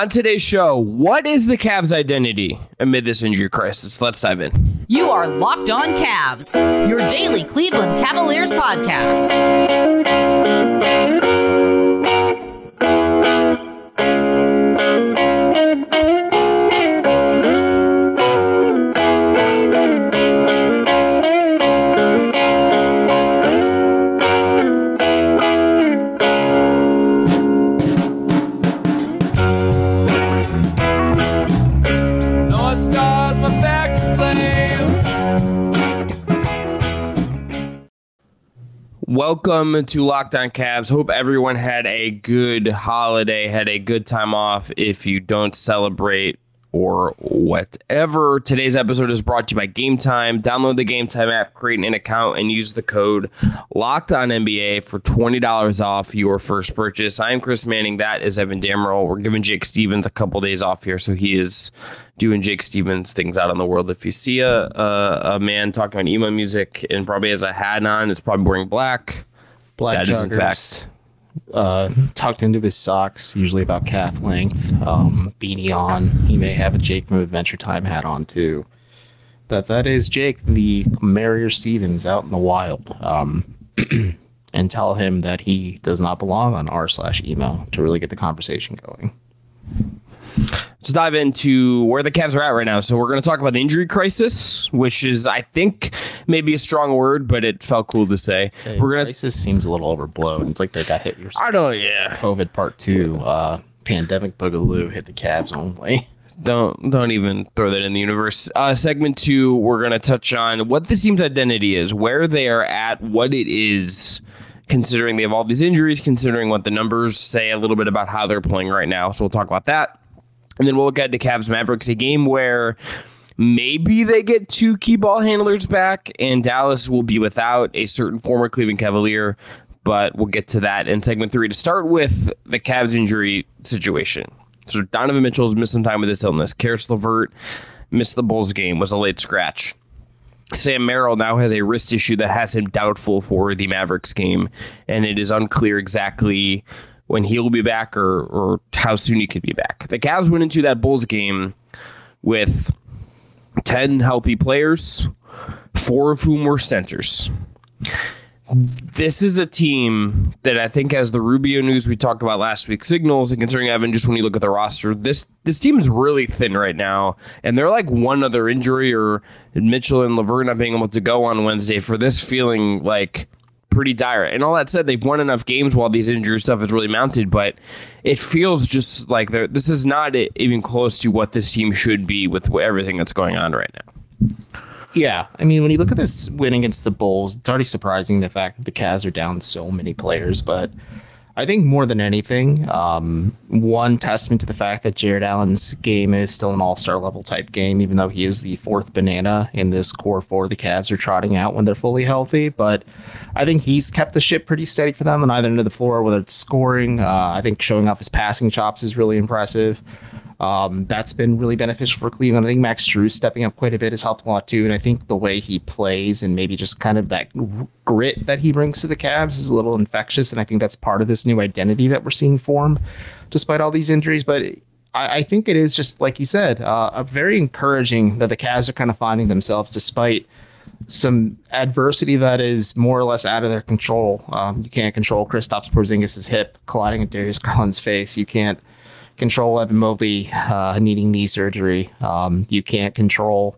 On today's show, what is the Cavs' identity amid this injury crisis? Let's dive in. You are Locked On Cavs, your daily Cleveland Cavaliers podcast. Welcome to Locked On Cavs. Hope everyone had a good holiday, had a good time off. If you don't celebrate or whatever, today's episode is brought to you by Game Time. Download the Game Time app, create an account, and use the code Locked On NBA for twenty dollars off your first purchase. I am Chris Manning. That is Evan Dammarell. We're giving Jake Stephens a couple days off here, so he is doing Jake Stephens things out in the world. If you see a a, a man talking about emo music and probably has a hat on, it's probably wearing black. black That is in joggers, fact uh, tucked into his socks, usually about calf length, um, beanie on. He may have a Jake from Adventure Time hat on too. That that is Jake, the Marrier Stephens out in the wild. Um, and tell him that he does not belong on r slash email to really get the conversation going. Let's dive into where the Cavs are at right now. So we're going to talk about the injury crisis, which is, I think, maybe a strong word, but it felt cool to say. we're gonna. Crisis seems a little overblown. It's like they got hit your I don't. Yeah. COVID part two. Uh, pandemic boogaloo hit the Cavs only. Don't don't even throw that in the universe. Uh, segment two, we're going to touch on what this team's identity is, where they are at, what it is, considering they have all these injuries, considering what the numbers say, a little bit about how they're playing right now. So we'll talk about that. And then we'll at the Cavs Mavericks, a game where maybe they get two key ball handlers back, and Dallas will be without a certain former Cleveland Cavalier. But we'll get to that in segment three. To start with the Cavs injury situation. So Donovan Mitchell's missed some time with this illness. Caris LeVert missed the Bulls game, was a late scratch. Sam Merrill now has a wrist issue that has him doubtful for the Mavericks game, and it is unclear exactly when he'll be back or, or how soon he could be back. The Cavs went into that Bulls game with 10 healthy players, four of whom were centers. This is a team that I think has the Rubio news we talked about last week signals, and considering Evan, just when you look at the roster, this this team is really thin right now, and they're like one other injury or Mitchell and Levert not being able to go on Wednesday for this feeling like pretty dire. And all that said, they've won enough games while these injury stuff is really mounted, but it feels just like this is not even close to what this team should be with everything that's going on right now. Yeah, I mean, when you look at this win against the Bulls, it's already surprising the fact that the Cavs are down so many players. But I think more than anything, um, one testament to the fact that Jarrett Allen's game is still an all-star level type game, even though he is the fourth banana in this core four the Cavs are trotting out when they're fully healthy. But I think he's kept the ship pretty steady for them on either end of the floor, whether it's scoring. Uh, I think showing off his passing chops is really impressive. Um, that's been really beneficial for Cleveland. I think Max Strus stepping up quite a bit has helped a lot too. And I think the way he plays and maybe just kind of that grit that he brings to the Cavs is a little infectious. And I think that's part of this new identity that we're seeing form despite all these injuries. But I, think it is just like you said, uh, very encouraging that the Cavs are kind of finding themselves despite some adversity that is more or less out of their control. Um, you can't control Kristaps Porzingis' hip colliding with Darius Garland's face. You can't control Evan Mobley uh, needing knee surgery. Um, you can't control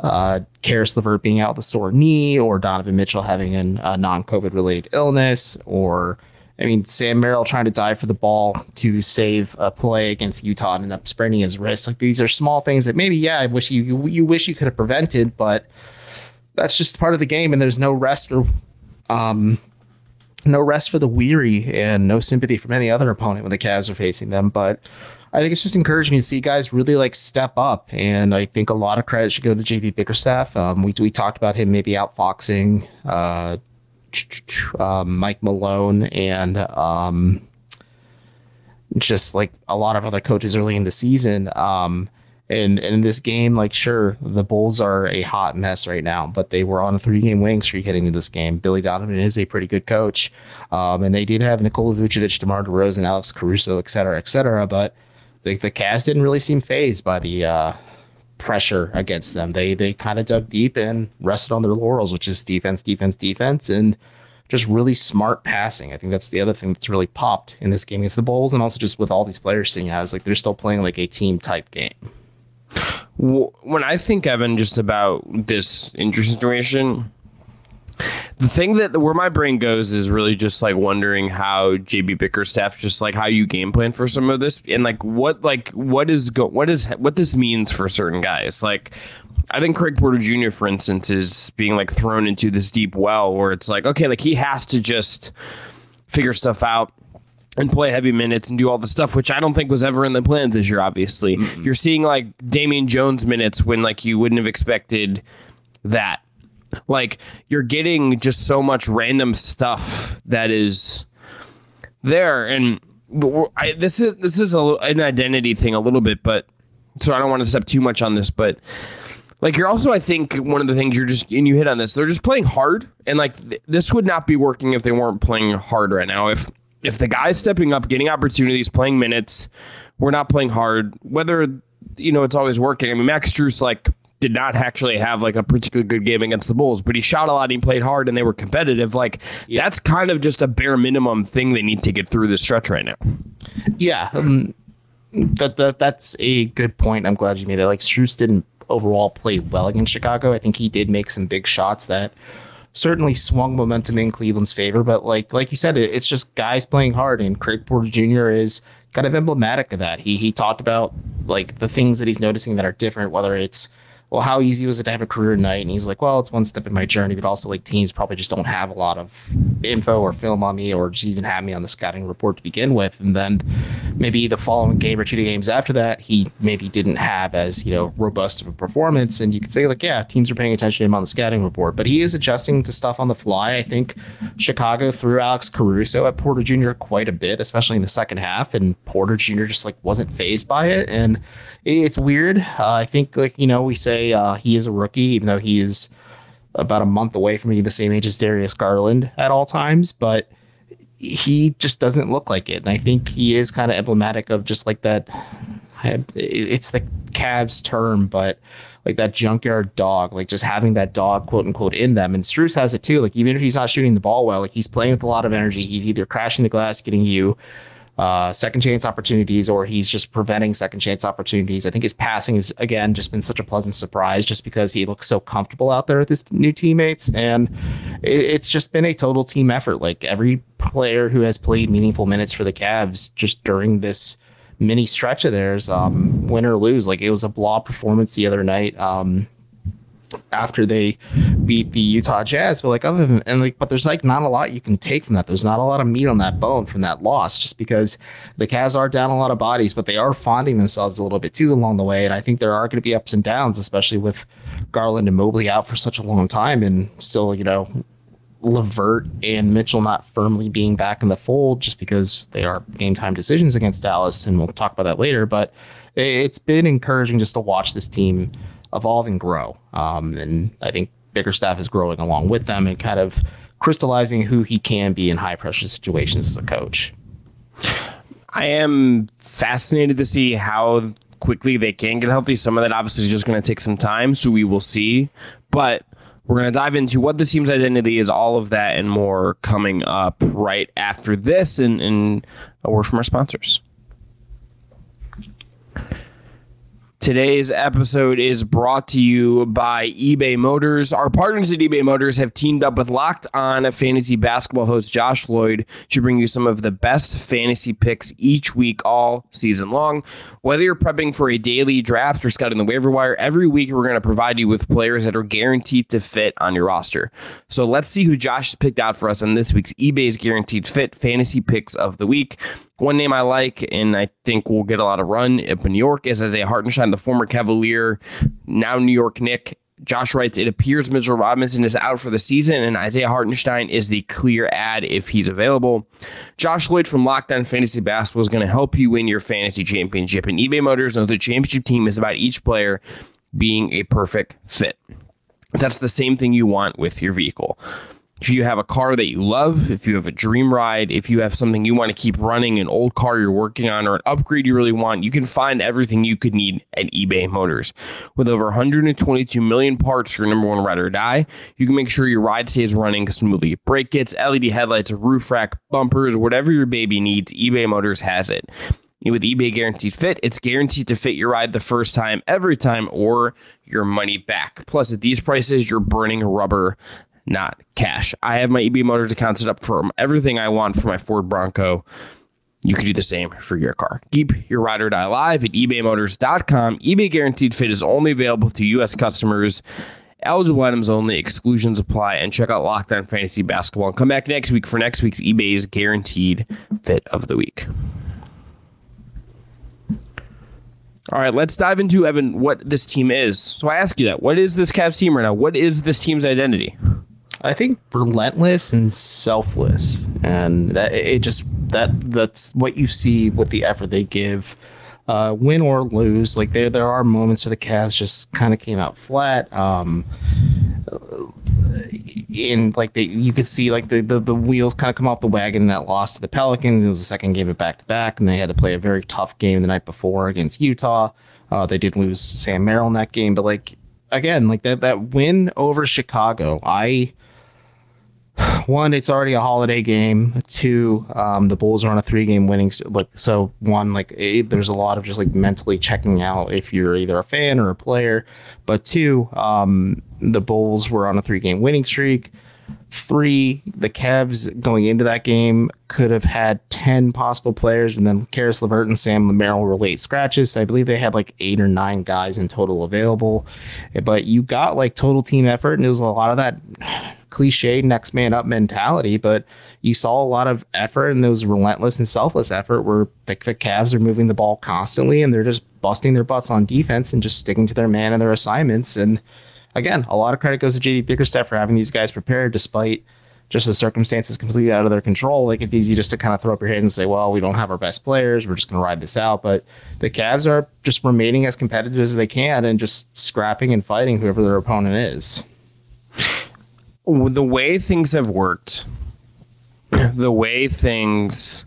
uh, Caris LeVert being out with a sore knee, or Donovan Mitchell having an, a non-COVID related illness, or I mean Sam Merrill trying to dive for the ball to save a play against Utah and end up spraining his wrist. Like these are small things that maybe yeah, I wish you you, you wish you could have prevented, but that's just part of the game, and there's no rest or um, no rest for the weary and no sympathy from any other opponent when the Cavs are facing them. But I think it's just encouraging to see guys really like step up. And I think a lot of credit should go to JB Bickerstaff. Um, we, we talked about him maybe outfoxing uh, uh, Mike Malone and um, just like a lot of other coaches early in the season. Um, and, in this game, like, sure, the Bulls are a hot mess right now, but they were on a three game winning streak heading into this game. Billy Donovan is a pretty good coach. Um, and they did have Nikola Vucevic, DeMar DeRozan, Alex Caruso, et cetera, et cetera. But the, the Cavs didn't really seem phased by the uh, pressure against them. They they kind of dug deep and rested on their laurels, which is defense, defense, defense, and just really smart passing. I think that's the other thing that's really popped in this game against the Bulls, and also just with all these players seeing out, it's like they're still playing like a team type game. When I think Evan just about this injury situation, the thing that where my brain goes is really just like wondering how JB Bickerstaff just like how you game plan for some of this and like what like what is go what is what this means for certain guys. Like I think Craig Porter Jr. for instance is being like thrown into this deep well where it's like okay like he has to just figure stuff out and play heavy minutes and do all the stuff, which I don't think was ever in the plans this year. Obviously, mm you're seeing like Damian Jones minutes when like you wouldn't have expected that. Like you're getting just so much random stuff that is there, and I, this is this is a, an identity thing a little bit, but so I don't want to step too much on this, but like you're also, I think one of the things you're just and you hit on this, they're just playing hard, and like th- this would not be working if they weren't playing hard right now. If if the guy's stepping up, getting opportunities, playing minutes, we're not playing hard. Whether you know it's always working. I mean, Max Strus like did not actually have like a particularly good game against the Bulls, but he shot a lot, and he played hard, and they were competitive. Like yeah. that's kind of just a bare minimum thing they need to get through this stretch right now. Yeah, um, that, that that's a good point. I'm glad you made it. Like Strus didn't overall play well against Chicago. I think he did make some big shots that certainly swung momentum in Cleveland's favor. But like like you said, it, it's just guys playing hard, and Craig Porter Jr. is kind of emblematic of that. He he talked about like the things that he's noticing that are different, whether it's well, how easy was it to have a career night? And he's like, well, it's one step in my journey, but also like teams probably just don't have a lot of info or film on me or just even have me on the scouting report to begin with. And then maybe the following game or two games after that, he maybe didn't have as, you know, robust of a performance. And you could say like, yeah, teams are paying attention to him on the scouting report, but he is adjusting to stuff on the fly. I think Chicago threw Alex Caruso at Porter Jr. quite a bit, especially in the second half. And Porter Jr. just like wasn't phased by it. And it's weird. Uh, I think like, you know, we say, say uh, he is a rookie, even though he is about a month away from being the same age as Darius Garland at all times. But he just doesn't look like it. And I think he is kind of emblematic of just like that. It's the Cavs term, but like that junkyard dog, like just having that dog, quote unquote, in them. And Strus has it too. Like even if he's not shooting the ball well, like he's playing with a lot of energy. He's either crashing the glass, getting you uh, second chance opportunities or he's just preventing second chance opportunities. I think his passing has again just been such a pleasant surprise just because he looks so comfortable out there with his new teammates. And it's just been a total team effort. Like every player who has played meaningful minutes for the Cavs just during this mini stretch of theirs, um, win or lose, like it was a blah performance the other night. Um, after they beat the Utah Jazz. But like other than and like, but there's like not a lot you can take from that. There's not a lot of meat on that bone from that loss, just because the Cavs are down a lot of bodies, but they are finding themselves a little bit too along the way. And I think there are going to be ups and downs, especially with Garland and Mobley out for such a long time, and still, you know. LeVert and Mitchell not firmly being back in the fold just because they are game time decisions against Dallas, and we'll talk about that later. But it's been encouraging just to watch this team evolve and grow. Um, and I think Bickerstaff is growing along with them and kind of crystallizing who he can be in high pressure situations as a coach. I am fascinated to see how quickly they can get healthy. Some of that obviously is just going to take some time, so we will see. But we're going to dive into what the team's identity is, all of that and more coming up right after this, and, and a word from our sponsors. Today's episode is brought to you by eBay Motors. Our partners at eBay Motors have teamed up with Locked On Fantasy Basketball host Josh Lloyd to bring you some of the best fantasy picks each week, all season long. Whether you're prepping for a daily draft or scouting the waiver wire, every week we're going to provide you with players that are guaranteed to fit on your roster. So let's see who Josh has picked out for us on this week's eBay's Guaranteed Fit Fantasy Picks of the Week. One name I like, and I think will get a lot of run up in New York, is Isaiah Hartenstein, the former Cavalier, now New York Nick. Josh writes, it appears Mitchell Robinson is out for the season, and Isaiah Hartenstein is the clear ad if he's available. Josh Lloyd from Locked On Fantasy Basketball is going to help you win your fantasy championship. And eBay Motors knows the championship team is about each player being a perfect fit. That's the same thing you want with your vehicle. If you have a car that you love, if you have a dream ride, if you have something you want to keep running, an old car you're working on, or an upgrade you really want, you can find everything you could need at eBay Motors. With over 122 million parts for your number one ride or die, you can make sure your ride stays running smoothly. Brake kits, LED headlights, roof rack, bumpers, whatever your baby needs, eBay Motors has it. With eBay Guaranteed Fit, it's guaranteed to fit your ride the first time, every time, or your money back. Plus, at these prices, you're burning rubber, not cash. I have my eBay Motors account set up for everything I want for my Ford Bronco. You can do the same for your car. Keep your ride or die alive at ebaymotors.com. eBay Guaranteed Fit is only available to U.S. customers. Eligible items only, exclusions apply, and check out Locked On Fantasy Basketball. And come back next week for next week's eBay's Guaranteed Fit of the Week. All right, let's dive into Evan what this team is. So I ask you that. What is this Cavs team right now? What is this team's identity? I think relentless and selfless, and that it just that that's what you see with the effort they give, uh, win or lose. Like there there are moments where the Cavs just kind of came out flat. Um, in like they you could see like the, the, the wheels kind of come off the wagon that loss to the Pelicans. It was the second game of back to back, and they had to play a very tough game the night before against Utah. Uh, they did lose Sam Merrill in that game, but like again, like that that win over Chicago, I one, it's already a holiday game. Two, um, the Bulls are on a three game winning. Like so, one, like it, there's a lot of just like mentally checking out if you're either a fan or a player. But two, um, the Bulls were on a three game winning streak. Three, the Cavs going into that game could have had 10 possible players, and then Caris LeVert and Sam Merrill were late scratches. So I believe they had like eight or nine guys in total available. But you got like total team effort, and it was a lot of that cliche next man up mentality, but you saw a lot of effort and those relentless and selfless effort where the, the Cavs are moving the ball constantly and they're just busting their butts on defense and just sticking to their man and their assignments. And again, a lot of credit goes to JB Bickerstaff for having these guys prepared despite just the circumstances completely out of their control. Like it's easy just to kind of throw up your hands and say, well, we don't have our best players. We're just going to ride this out. But the Cavs are just remaining as competitive as they can and just scrapping and fighting whoever their opponent is the way things have worked, the way things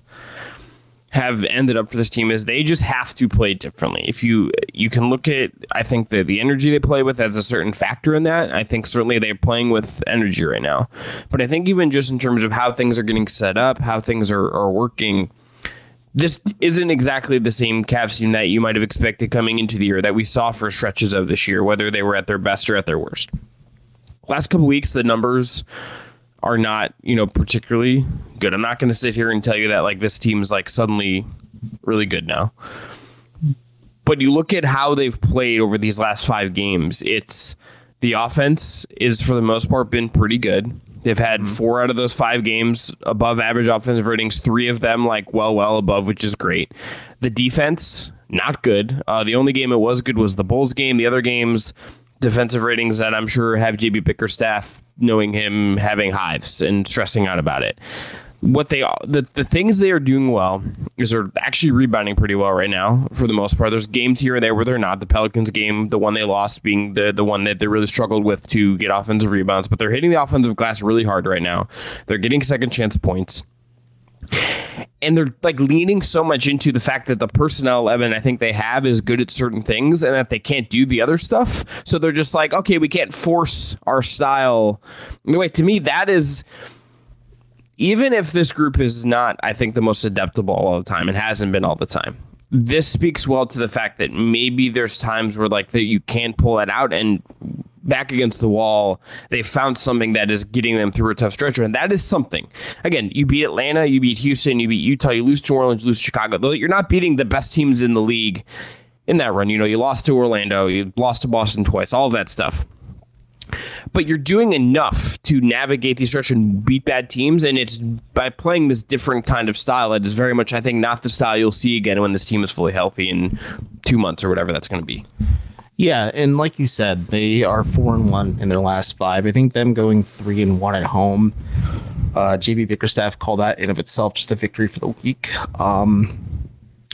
have ended up for this team is they just have to play differently. If you you can look at I think the the energy they play with as a certain factor in that. I think certainly they're playing with energy right now. But I think even just in terms of how things are getting set up, how things are, are working, this isn't exactly the same Cavs team that you might have expected coming into the year that we saw for stretches of this year, whether they were at their best or at their worst last couple weeks the numbers are not you know particularly good. I'm not going to sit here and tell you that like this team's like suddenly really good now. But you look at how they've played over these last five games it's the offense is for the most part been pretty good. They've had mm-hmm. four out of those five games above average offensive ratings three of them like well well above which is great. The defense not good. Uh, the only game it was good was the bulls game. The other games defensive ratings that I'm sure have JB Bickerstaff knowing him having hives and stressing out about it. What they the, the things they are doing well is they're actually rebounding pretty well right now for the most part. There's games here and there where they're not. The Pelicans game, the one they lost, being the the one that they really struggled with to get offensive rebounds, but they're hitting the offensive glass really hard right now. They're getting second chance points and they're like leaning so much into the fact that the personnel 11 I think they have is good at certain things and that they can't do the other stuff. So they're just like, okay, we can't force our style. Anyway, to me, that is even if this group is not, I think, the most adaptable all the time, it hasn't been all the time. This speaks well to the fact that maybe there's times where like that you can't pull that out and back against the wall. They found something that is getting them through a tough stretch, and that is something. Again, you beat Atlanta, you beat Houston, you beat Utah, you lose to New Orleans, you lose Chicago. Though you're not beating the best teams in the league in that run. You know, you lost to Orlando, you lost to Boston twice, all that stuff. But you're doing enough to navigate these stretch and beat bad teams, and it's by playing this different kind of style that is very much, I think, not the style you'll see again when this team is fully healthy in two months or whatever that's going to be. Yeah, and like you said, they are four and one in their last five. I think them going three and one at home. Uh, JB Bickerstaff called that in of itself just a victory for the week. Um,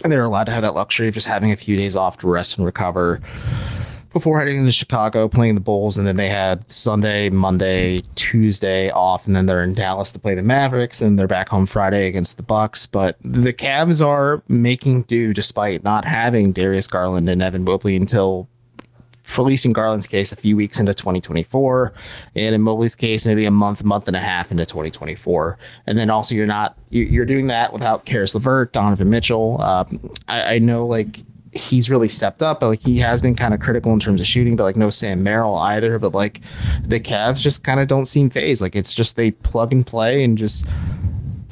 and they're allowed to have that luxury of just having a few days off to rest and recover. before heading into Chicago, playing the Bulls, and then they had Sunday, Monday, Tuesday off, and then they're in Dallas to play the Mavericks, and they're back home Friday against the Bucks. But the Cavs are making do despite not having Darius Garland and Evan Mobley until for leasing Garland's case a few weeks into 2024, and in Mobley's case maybe a month, month and a half into 2024. And then also you're not you're doing that without Caris LeVert, Donovan Mitchell. Uh, I, I know like he's really stepped up, but like he has been kind of critical in terms of shooting, but like no Sam Merrill either. But like the Cavs just kind of don't seem phased. Like it's just they plug and play and just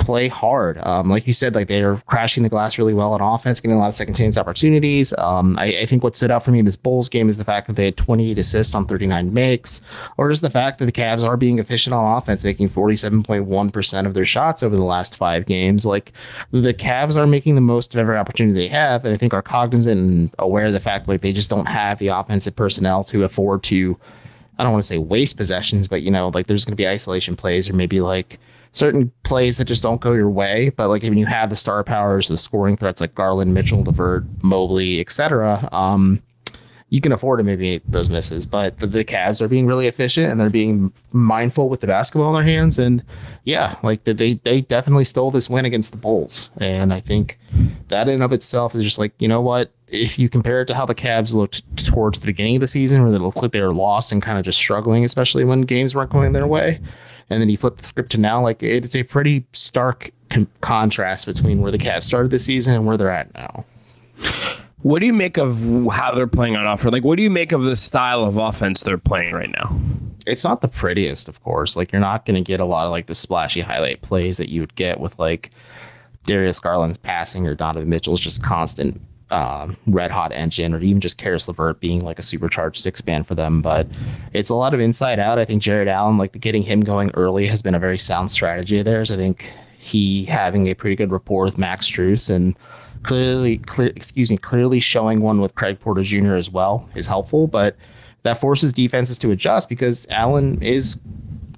play hard. Um, like you said, like they are crashing the glass really well on offense, getting a lot of second chance opportunities. Um, I, I, think what stood out for me in this Bulls game is the fact that they had 28 assists on 39 makes, or just the fact that the Cavs are being efficient on offense, making 47.1% of their shots over the last five games. Like the Cavs are making the most of every opportunity they have, and I think are cognizant and aware of the fact like they just don't have the offensive personnel to afford to. I don't want to say waste possessions, but you know, like there's going to be isolation plays or maybe like certain plays that just don't go your way. But like when you have the star powers, the scoring threats like Garland, Mitchell, LeVert, Mobley, etc., um, you can afford to maybe those misses. But the, the Cavs are being really efficient and they're being mindful with the basketball in their hands. And yeah, like they they definitely stole this win against the Bulls. And I think that in of itself is just like you know what. If you compare it to how the Cavs looked towards the beginning of the season, where they looked like they were lost and kind of just struggling, especially when games weren't going their way, and then you flip the script to now, like it's a pretty stark con- contrast between where the Cavs started the season and where they're at now. What do you make of how they're playing on offense? Like, what do you make of the style of offense they're playing right now? It's not the prettiest, of course. Like, you're not going to get a lot of like the splashy highlight plays that you would get with like Darius Garland's passing or Donovan Mitchell's just constant um, red hot engine or even just Caris LeVert being like a supercharged six man for them. But it's a lot of inside out. I think Jarrett Allen, like getting him going early, has been a very sound strategy of theirs. I think he having a pretty good rapport with Max Strus and clearly, clear, excuse me, clearly showing one with Craig Porter Jr. as well is helpful. But that forces defenses to adjust because Allen is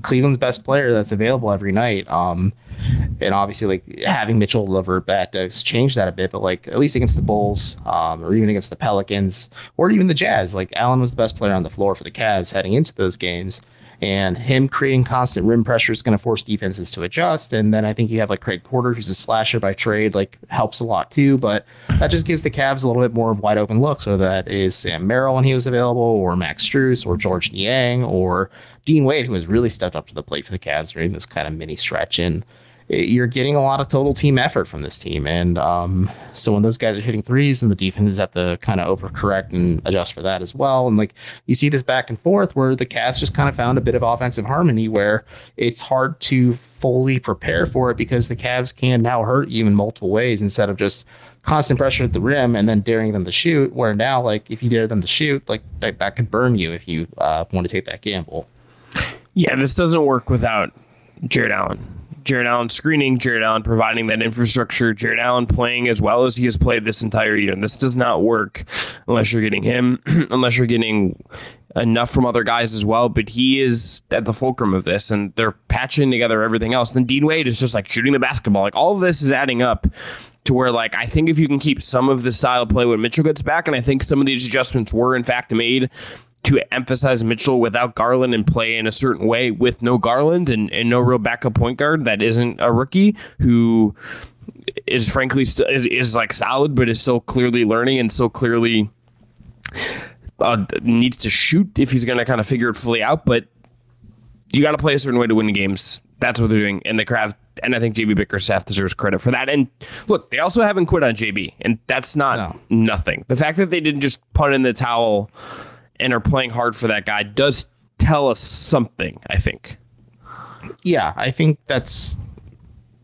Cleveland's best player that's available every night. Um, and obviously like having Mitchell LeVert back does change that a bit, but like at least against the Bulls, um, or even against the Pelicans, or even the Jazz, like Allen was the best player on the floor for the Cavs heading into those games. And him creating constant rim pressure is going to force defenses to adjust. And then I think you have like Craig Porter, who's a slasher by trade, like helps a lot too. But that just gives the Cavs a little bit more of wide open look. So that is Sam Merrill when he was available, or Max Strus, or George Niang, or Dean Wade, who has really stepped up to the plate for the Cavs during this kind of mini stretch. And you're getting a lot of total team effort from this team. And um, so when those guys are hitting threes, and the defense have to kind of overcorrect and adjust for that as well. And like you see this back and forth where the Cavs just kind of found a bit of offensive harmony where it's hard to fully prepare for it because the Cavs can now hurt you in multiple ways instead of just constant pressure at the rim and then daring them to shoot. Where now, like if you dare them to shoot, like that, that could burn you if you uh, want to take that gamble. Yeah, this doesn't work without Jarrett Allen. Jarrett Allen screening, Jarrett Allen providing that infrastructure, Jarrett Allen playing as well as he has played this entire year. And this does not work unless you're getting him, unless you're getting enough from other guys as well. But he is at the fulcrum of this, and they're patching together everything else. Then Dean Wade is just like shooting the basketball. Like all of this is adding up to where, like, I think if you can keep some of the style of play when Mitchell gets back, and I think some of these adjustments were in fact made to emphasize Mitchell without Garland and play in a certain way with no Garland and, and no real backup point guard that isn't a rookie who is frankly st- is, is like solid but is still clearly learning and still clearly uh, needs to shoot if he's going to kind of figure it fully out but you got to play a certain way to win the games that's what they're doing and the craft and I think JB Bickerstaff deserves credit for that. And look, they also haven't quit on JB, and that's not no. nothing. The fact that they didn't just punt in the towel and are playing hard for that guy does tell us something, I think. Yeah, I think that's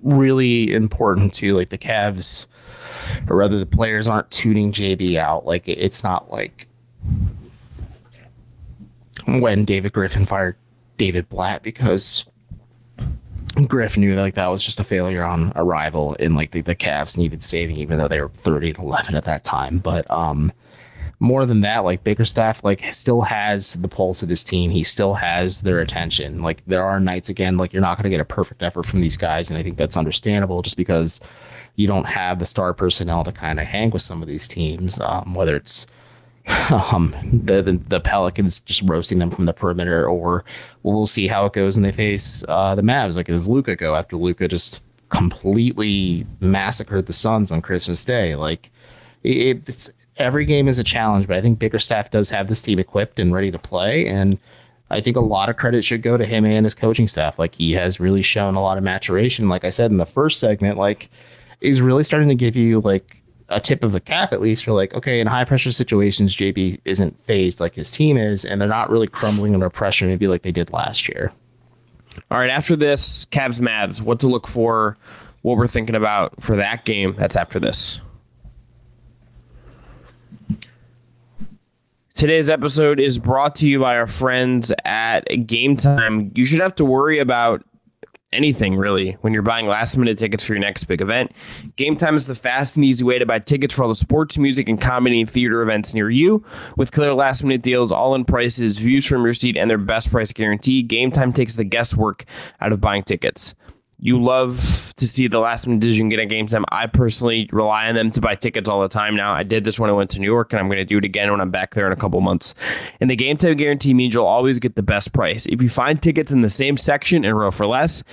really important too. Like the Cavs, or rather, the players aren't tuning JB out. Like it's not like when David Griffin fired David Blatt because Griff knew like that was just a failure on arrival and like the, the Cavs needed saving even though they were 30 and 11 at that time. But um more than that, like Bickerstaff, like still has the pulse of this team. He still has their attention. Like there are nights again, like you're not going to get a perfect effort from these guys, and I think that's understandable, just because you don't have the star personnel to kind of hang with some of these teams. Um, whether it's um, the, the the Pelicans just roasting them from the perimeter, or we'll see how it goes when they face uh, the Mavs. Like, does Luka go after Luka just completely massacred the Suns on Christmas Day? Like, it, it's every game is a challenge, but I think Bickerstaff does have this team equipped and ready to play, and I think a lot of credit should go to him and his coaching staff. Like, he has really shown a lot of maturation. Like I said in the first segment, like he's really starting to give you like a tip of the cap at least for like okay in high pressure situations JB isn't phased like his team is and they're not really crumbling under pressure maybe like they did last year. All right, after this, Cavs Mavs, what to look for, what we're thinking about for that game. That's after this. Today's episode is brought to you by our friends at Game Time. You should have to worry about anything really when you're buying last minute tickets for your next big event. Game Time is the fast and easy way to buy tickets for all the sports, music, and comedy and theater events near you. With clear last minute deals, all in prices, views from your seat, and their best price guarantee, Game Time takes the guesswork out of buying tickets. You love to see the last minute decision get a game time. I personally rely on them to buy tickets all the time now. I did this when I went to New York, and I'm going to do it again when I'm back there in a couple months. And the game time guarantee means you'll always get the best price. If you find tickets in the same section and row for less,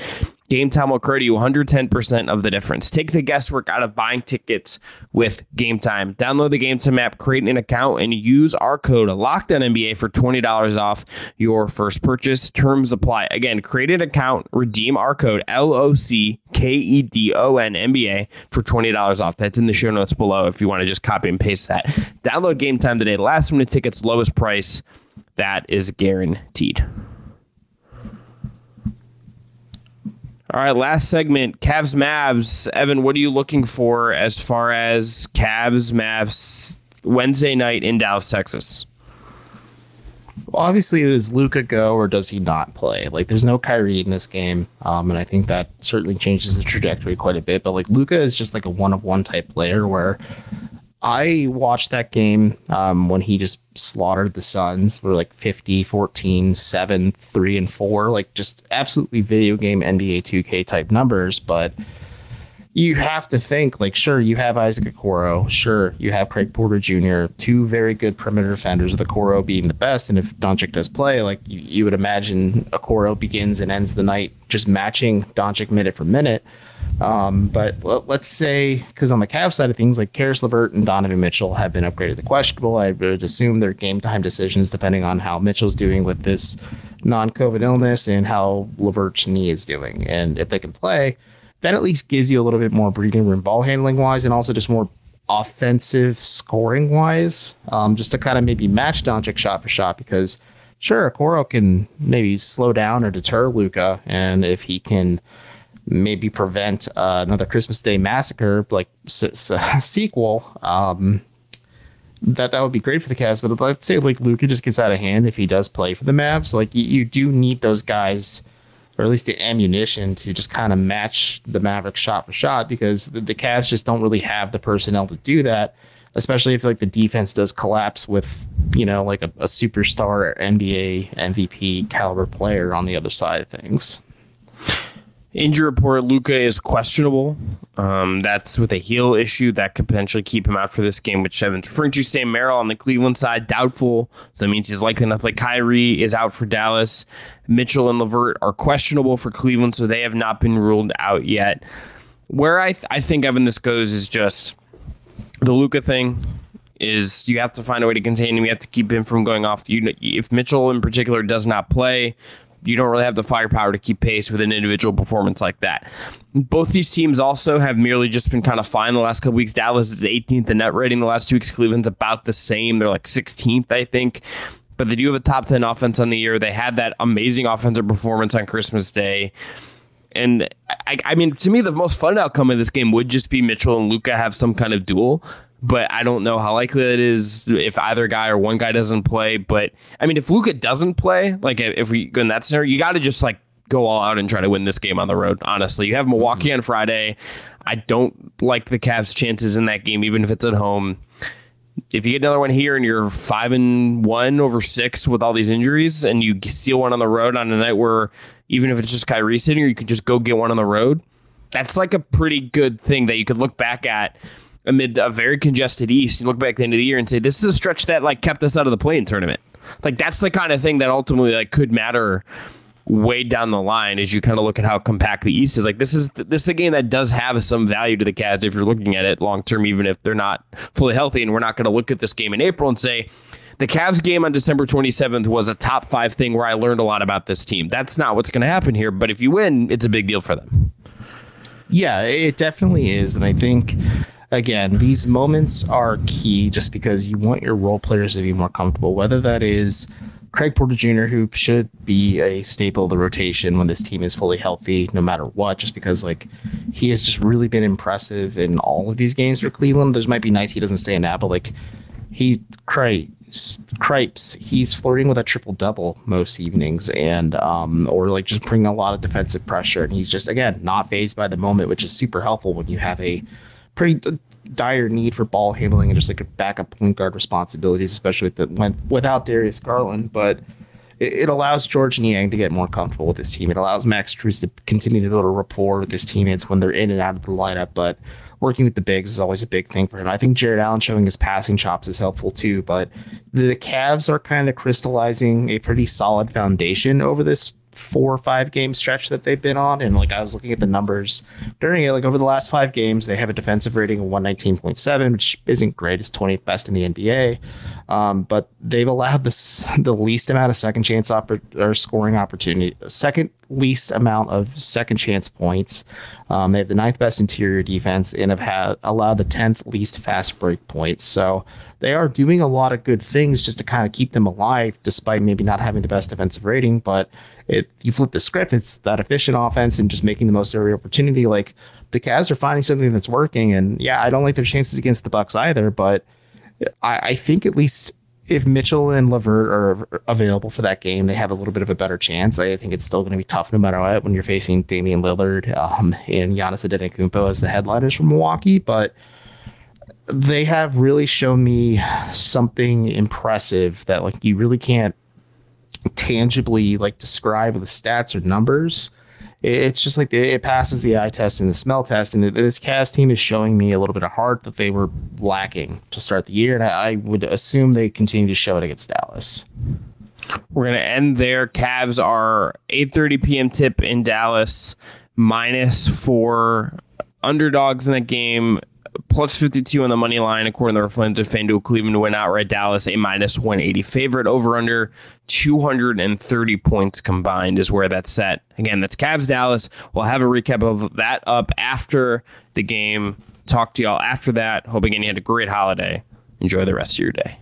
Game Time will credit you 110% of the difference. Take the guesswork out of buying tickets with Game Time. Download the Game Time app, create an account, and use our code LOCKEDONNBA for $20 off your first purchase. Terms apply. Again, create an account, redeem our code L-O-C-K-E-D-O-N-N-B-A for $20 off. That's in the show notes below if you want to just copy and paste that. Download Game Time today. Last minute tickets, lowest price. That is guaranteed. All right, last segment, Cavs Mavs. Evan, what are you looking for as far as Cavs Mavs Wednesday night in Dallas, Texas? Well, obviously, does Luka go or does he not play? Like, there's no Kyrie in this game, um, and I think that certainly changes the trajectory quite a bit. But like, Luka is just like a one of one type player where I watched that game um, when he just slaughtered the Suns. We're like 50, 14, 7, 3, and 4. Like just absolutely video game NBA 2K type numbers. But you have to think like, sure, you have Isaac Okoro. Sure, you have Craig Porter Jr., two very good perimeter defenders, with Okoro being the best. And if Doncic does play, like you, you would imagine Okoro begins and ends the night just matching Doncic minute for minute. Um, but l- let's say, because on the Cavs side of things, like Caris LeVert and Donovan Mitchell have been upgraded to questionable. I would assume they're game time decisions depending on how Mitchell's doing with this non COVID illness and how LeVert's knee is doing. And if they can play, that at least gives you a little bit more breathing room ball handling wise and also just more offensive scoring wise, um, just to kind of maybe match Doncic shot for shot because sure, Okoro can maybe slow down or deter Luka, and if he can maybe prevent uh, another Christmas Day massacre like s- s- sequel. Um, that that would be great for the Cavs, but I'd say like Luka just gets out of hand if he does play for the Mavs. Like you, you do need those guys, or at least the ammunition to just kind of match the Mavericks shot for shot because the, the Cavs just don't really have the personnel to do that. Especially if like the defense does collapse with you know like a, a superstar NBA MVP caliber player on the other side of things. Injury report: Luka is questionable. Um, that's with a heel issue that could potentially keep him out for this game, which Evan's referring to. Sam Merrill on the Cleveland side, doubtful. So that means he's likely not to play. Kyrie is out for Dallas. Mitchell and Levert are questionable for Cleveland, so they have not been ruled out yet. Where I th- I think Evan this goes is just the Luka thing. Is you have to find a way to contain him. You have to keep him from going off. You, if Mitchell in particular does not play, you don't really have the firepower to keep pace with an individual performance like that. Both these teams also have merely just been kind of fine the last couple weeks. Dallas is 18th in net rating the last two weeks. Cleveland's about the same. They're like 16th, I think. But they do have a top 10 offense on the year. They had that amazing offensive performance on Christmas Day. And I, I mean, to me, the most fun outcome of this game would just be Mitchell and Luka have some kind of duel but I don't know how likely it is if either guy or one guy doesn't play. But I mean, if Luka doesn't play, like if we go in that scenario, you got to just like go all out and try to win this game on the road. Honestly, you have Milwaukee mm-hmm. on Friday. I don't like the Cavs' chances in that game, even if it's at home. If you get another one here and you're five and one over six with all these injuries, and you steal one on the road on a night where even if it's just Kyrie sitting, or you can just go get one on the road. That's like a pretty good thing that you could look back at amid a very congested East. You look back at the end of the year and say, this is a stretch that like kept us out of the play-in tournament. Like that's the kind of thing that ultimately like could matter way down the line as you kind of look at how compact the East is. Like this is this is a game that does have some value to the Cavs if you're looking at it long term, even if they're not fully healthy. And we're not going to look at this game in April and say the Cavs game on December 27th was a top five thing where I learned a lot about this team. That's not what's going to happen here. But if you win, it's a big deal for them. Yeah, it definitely is. And I think, again, these moments are key just because you want your role players to be more comfortable, whether that is Craig Porter Jr., who should be a staple of the rotation when this team is fully healthy, no matter what, just because like he has just really been impressive in all of these games for Cleveland. There's might be nights he doesn't stand out, but like he Craig Cripes, he's flirting with a triple double most evenings, and um, or like just bringing a lot of defensive pressure, and he's just again not phased by the moment, which is super helpful when you have a pretty dire need for ball handling and just like a backup point guard responsibilities, especially with the when, without Darius Garland. But it, it, allows George Niang to get more comfortable with his team. It allows Max Strus to continue to build a rapport with his teammates when they're in and out of the lineup. But working with the bigs is always a big thing for him. I think Jarrett Allen showing his passing chops is helpful too. But the Cavs are kind of crystallizing a pretty solid foundation over this four or five game stretch that they've been on. And like I was looking at the numbers during it, like over the last five games, they have a defensive rating of 119.7, which isn't great. It's 20th best in the NBA. Um, but they've allowed this the least amount of second chance oppor- or scoring opportunity, second least amount of second chance points. Um, they have the ninth best interior defense and have had allowed the 10th least fast break points. So they are doing a lot of good things just to kind of keep them alive, despite maybe not having the best defensive rating. But if you flip the script, it's that efficient offense and just making the most of every opportunity. Like the Cavs are finding something that's working, and yeah, I don't like their chances against the Bucks either, but I, I think at least if Mitchell and LeVert are available for that game, they have a little bit of a better chance. I think it's still going to be tough no matter what when you're facing Damian Lillard um, and Giannis Antetokounmpo as the headliners from Milwaukee. But they have really shown me something impressive that like you really can't tangibly like describe with the stats or numbers. It's just like it passes the eye test and the smell test, and this Cavs team is showing me a little bit of heart that they were lacking to start the year, and I would assume they continue to show it against Dallas. We're gonna end there. Cavs are 8:30 p.m. tip in Dallas, minus four underdogs in that game plus 52 on the money line, according to Reflected FanDuel. Cleveland to win outright. Dallas, a minus 180 favorite. Over under 230 points combined is where that's set. Again, that's Cavs Dallas. We'll have a recap of that up after the game. Talk to y'all after that. Hope again you had a great holiday. Enjoy the rest of your day.